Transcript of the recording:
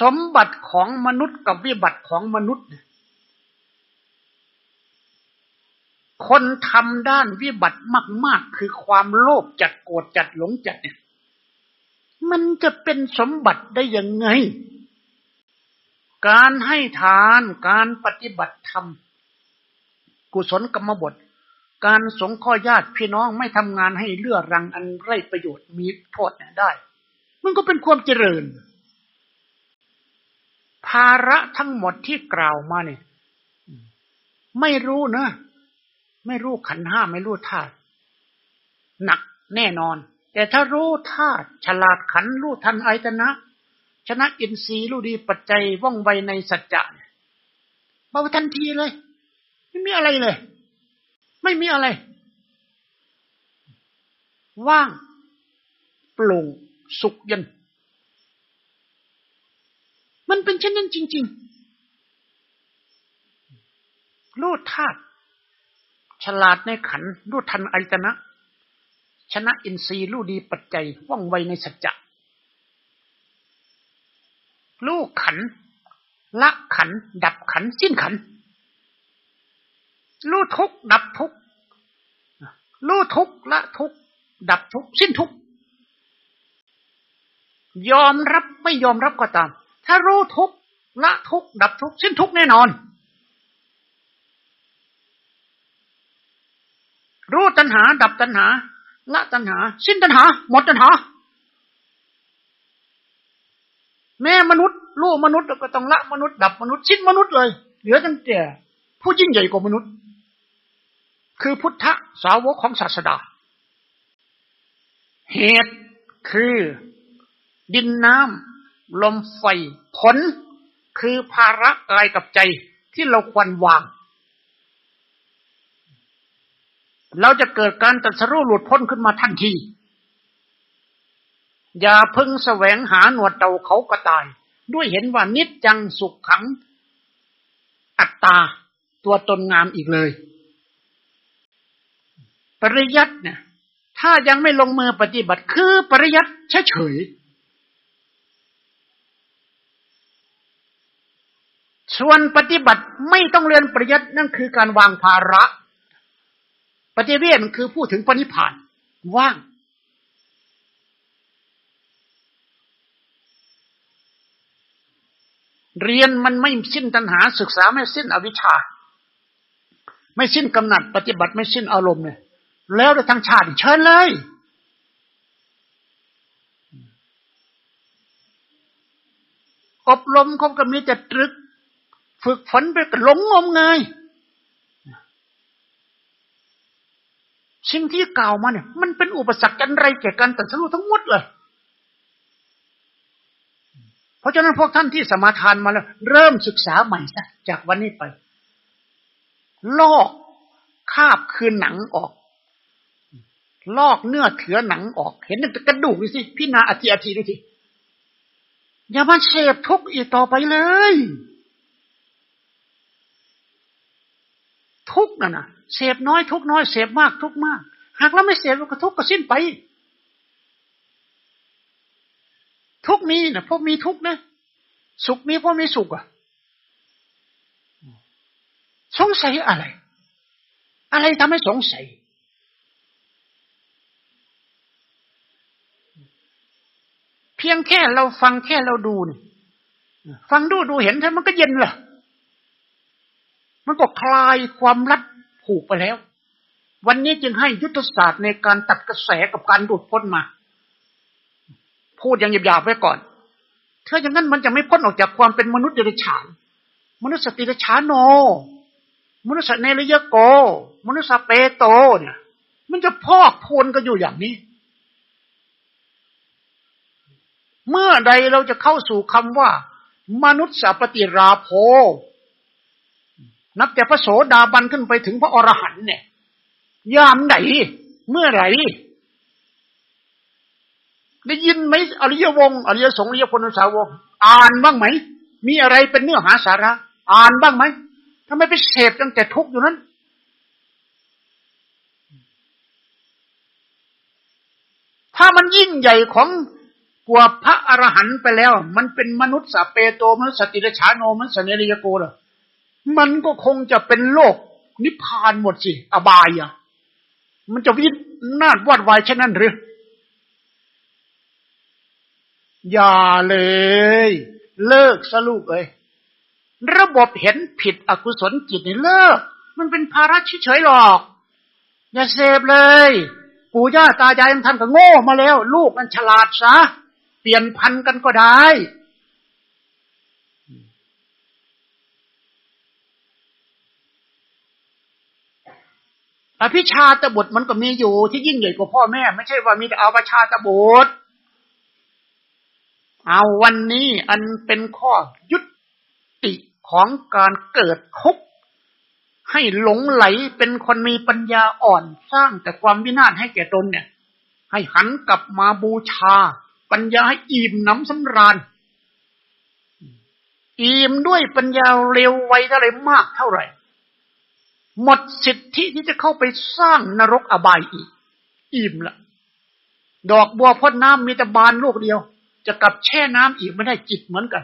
สมบัติของมนุษย์กับวิบัติของมนุษย์ คนทำด้านวิบัติมาก ๆ คือความโลภจัดโกรธจัดหลงจัดเนี่ย มันจะเป็นสมบัติได้ยังไง การให้ทานการปฏิบัติธรรม กุศลกรรมบท การสงข้อญาติพี่น้องไม่ทำงานให้เลื่อรังอันไร้ประโยชน์มีโทษเนี่ยได้ มันก็เป็นความเจริญ ภาระทั้งหมดที่กล่าวมาเนี่ยไม่รู้เนะไม่รู้ขันห้าไม่รู้ธาตุหนักแน่นอน แต่ถ้ารู้ธาตุฉลาดขันรู้ทันอายตนะ ชนะอินทรีย์รู้ดีปัจจัยว่องไวในสัจจะเนี่ยเบาทันทีเลย ไม่มีอะไรเลย ไม่มีอะไร ว่าง ปลงสุขเย็น มันเป็นเช่นนั้นจริง ๆ รู้ธาตุฉลาดในขันรู้ทันอายตนะ ชนะอินทรีย์รู้ดีปัจจัยว่องไวในสัจจะรู้ขัน ละขัน ดับขัน สิ้นขัน รู้ทุกดับทุกรู้ทุกละทุกดับทุกสิ้นทุกยอมรับไม่ยอมรับก็ตาม ถ้ารู้ทุกละทุกดับทุกสิ้นทุกแน่นอน รู้ตัณหา ดับตัณหา ละตัณหา สิ้นตัณหา หมดตัณหา แม่มนุษย์รู้มนุษย์ก็ต้องละมนุษย์ดับมนุษย์สิ้นมนุษย์เลย เหลือตั้งแต่ผู้ยิ่งใหญ่กว่ามนุษย์ คือพุทธสาวกของศาสดา เหตุคือดินน้ำ ลมไฟผลคือภาระกายกับใจที่เราควรวาง เราจะเกิดการตัดสรู้หลุดพ้นขึ้นมาทันที อย่าพึ่งแสวงหาหนวดเต่าเขากระต่าย ด้วยเห็นว่านิจจังสุขขัง อัตตา ตัวตนงามอีกเลย ปริยัติเนี่ย ถ้ายังไม่ลงมือปฏิบัติคือปริยัติเฉย ส่วนปฏิบัติไม่ต้องเรียนปริยัตินั่นคือการวางภาระ ปฏิเวทมันคือพูดถึงปณิพานว่าง เรียนมันไม่สิ้นตัณหาศึกษาไม่สิ้นอวิชชา ไม่สิ้นกำหนัดปฏิบัติไม่สิ้นอารมณ์เนี่ยแล้วในทางชาติเชิญเลยอบรมเขาก็มีแต่ตรึก ฝึกฝนไปก็หลงงมงายสิ่งที่กล่าวมาเนี่ย มันเป็นอุปสรรคกันไรแก่การตัดสู้ทั้งหมดเลย เพราะฉะนั้นพวกท่านที่สมาทานมาแล้ว เริ่มศึกษาใหม่ซะจากวันนี้ไป ลอกคาบคืนหนังออก ลอกเนื้อเถือหนังออก เห็นแต่กระดูกดูสิพี่นาอธิอธิดูสิอย่ามาเสพทุกข์อีกต่อไปเลย ทุกนั่นนะเสพน้อยทุกน้อยเสพมากทุกมาก หากเราไม่เสพก็ทุกก็สิ้นไป ทุกมีนะพวกมีทุกนะ สุขมีพวกมีสุขอะสงสัยอะไร อะไรทำให้สงสัยเพียงแค่เราฟังแค่เราดูนี่ฟังดูดูเห็นท่านมันก็เย็นเหรอ ลายความรัดผูกไปแล้ว วันนี้จึงให้ยุทธศาสตร์ในการตัดกระแสกับการดูดพ้นมา พูดอย่างหยาบๆไว้ก่อน ถ้าอย่างนั้นมันจะไม่พ้นออกจากความเป็นมนุษย์เดรัจฉาน มนุษย์สติเดรัจฉานโน มนุษย์เนรยโก มนุษย์เปโตเนี่ย มันจะพอกพูนกันอยู่อย่างนี้เมื่อใดเราจะเข้าสู่คำว่า มนุษย์สัปฏิราโภ นับแต่พระโสดาบันขึ้นไปถึงพระอรหันต์เนี่ย ยามไหน เมื่อไหร่ได้ยินไหมอริยวงอริยสงฆ์อริยพลสาวกอ่านบ้างไหม มีอะไรเป็นเนื้อหาสาระ อ่านบ้างไหมทำไมไปเสพตั้งแต่ทุกอยู่นั้น ถ้ามันยิ่งใหญ่ของกลัวพระอรหันต์ไปแล้ว มันเป็นมนุษย์สเปโตมนุษย์สติรชาโนมนุษย์สเนริยโกเหรอ มันก็คงจะเป็นโลกนิพพานหมดสิ อบายอะ มันจะวินาศวอดวายเช่นนั้นหรือ อย่าเลย เลิกสลูกเอ้ยระบบเห็นผิดอกุศลจิตนี่เลิก มันเป็นภาระเฉยๆหรอก อย่าเสพเลย ปู่ย่าตายายท่านก็โง่มาแล้ว ลูกมันฉลาดซะ เปลี่ยนพันกันก็ได้ อภิชาตบุตรมันก็มีอยู่ที่ยิ่งใหญ่กว่าพ่อแม่ ไม่ใช่ว่ามีแต่เอาประชาตบุตรเอาวันนี้อันเป็นข้อยุติของการเกิดคุก ให้หลงไหลเป็นคนมีปัญญาอ่อนสร้างแต่ความวินาศให้แก่ตนเนี่ย ให้หันกลับมาบูชา ปัญญาให้อิ่มน้ำสำราญอิ่มด้วยปัญญาเร็วไวเท่าไรมากเท่าไหร่ หมดสิทธิที่จะเข้าไปสร้างนรกอบายอีก อิ่มละดอกบัวพ่นน้ำมีแต่บานลูกเดียว จะกลับแช่น้ำอีกไม่ได้จิตเหมือนกัน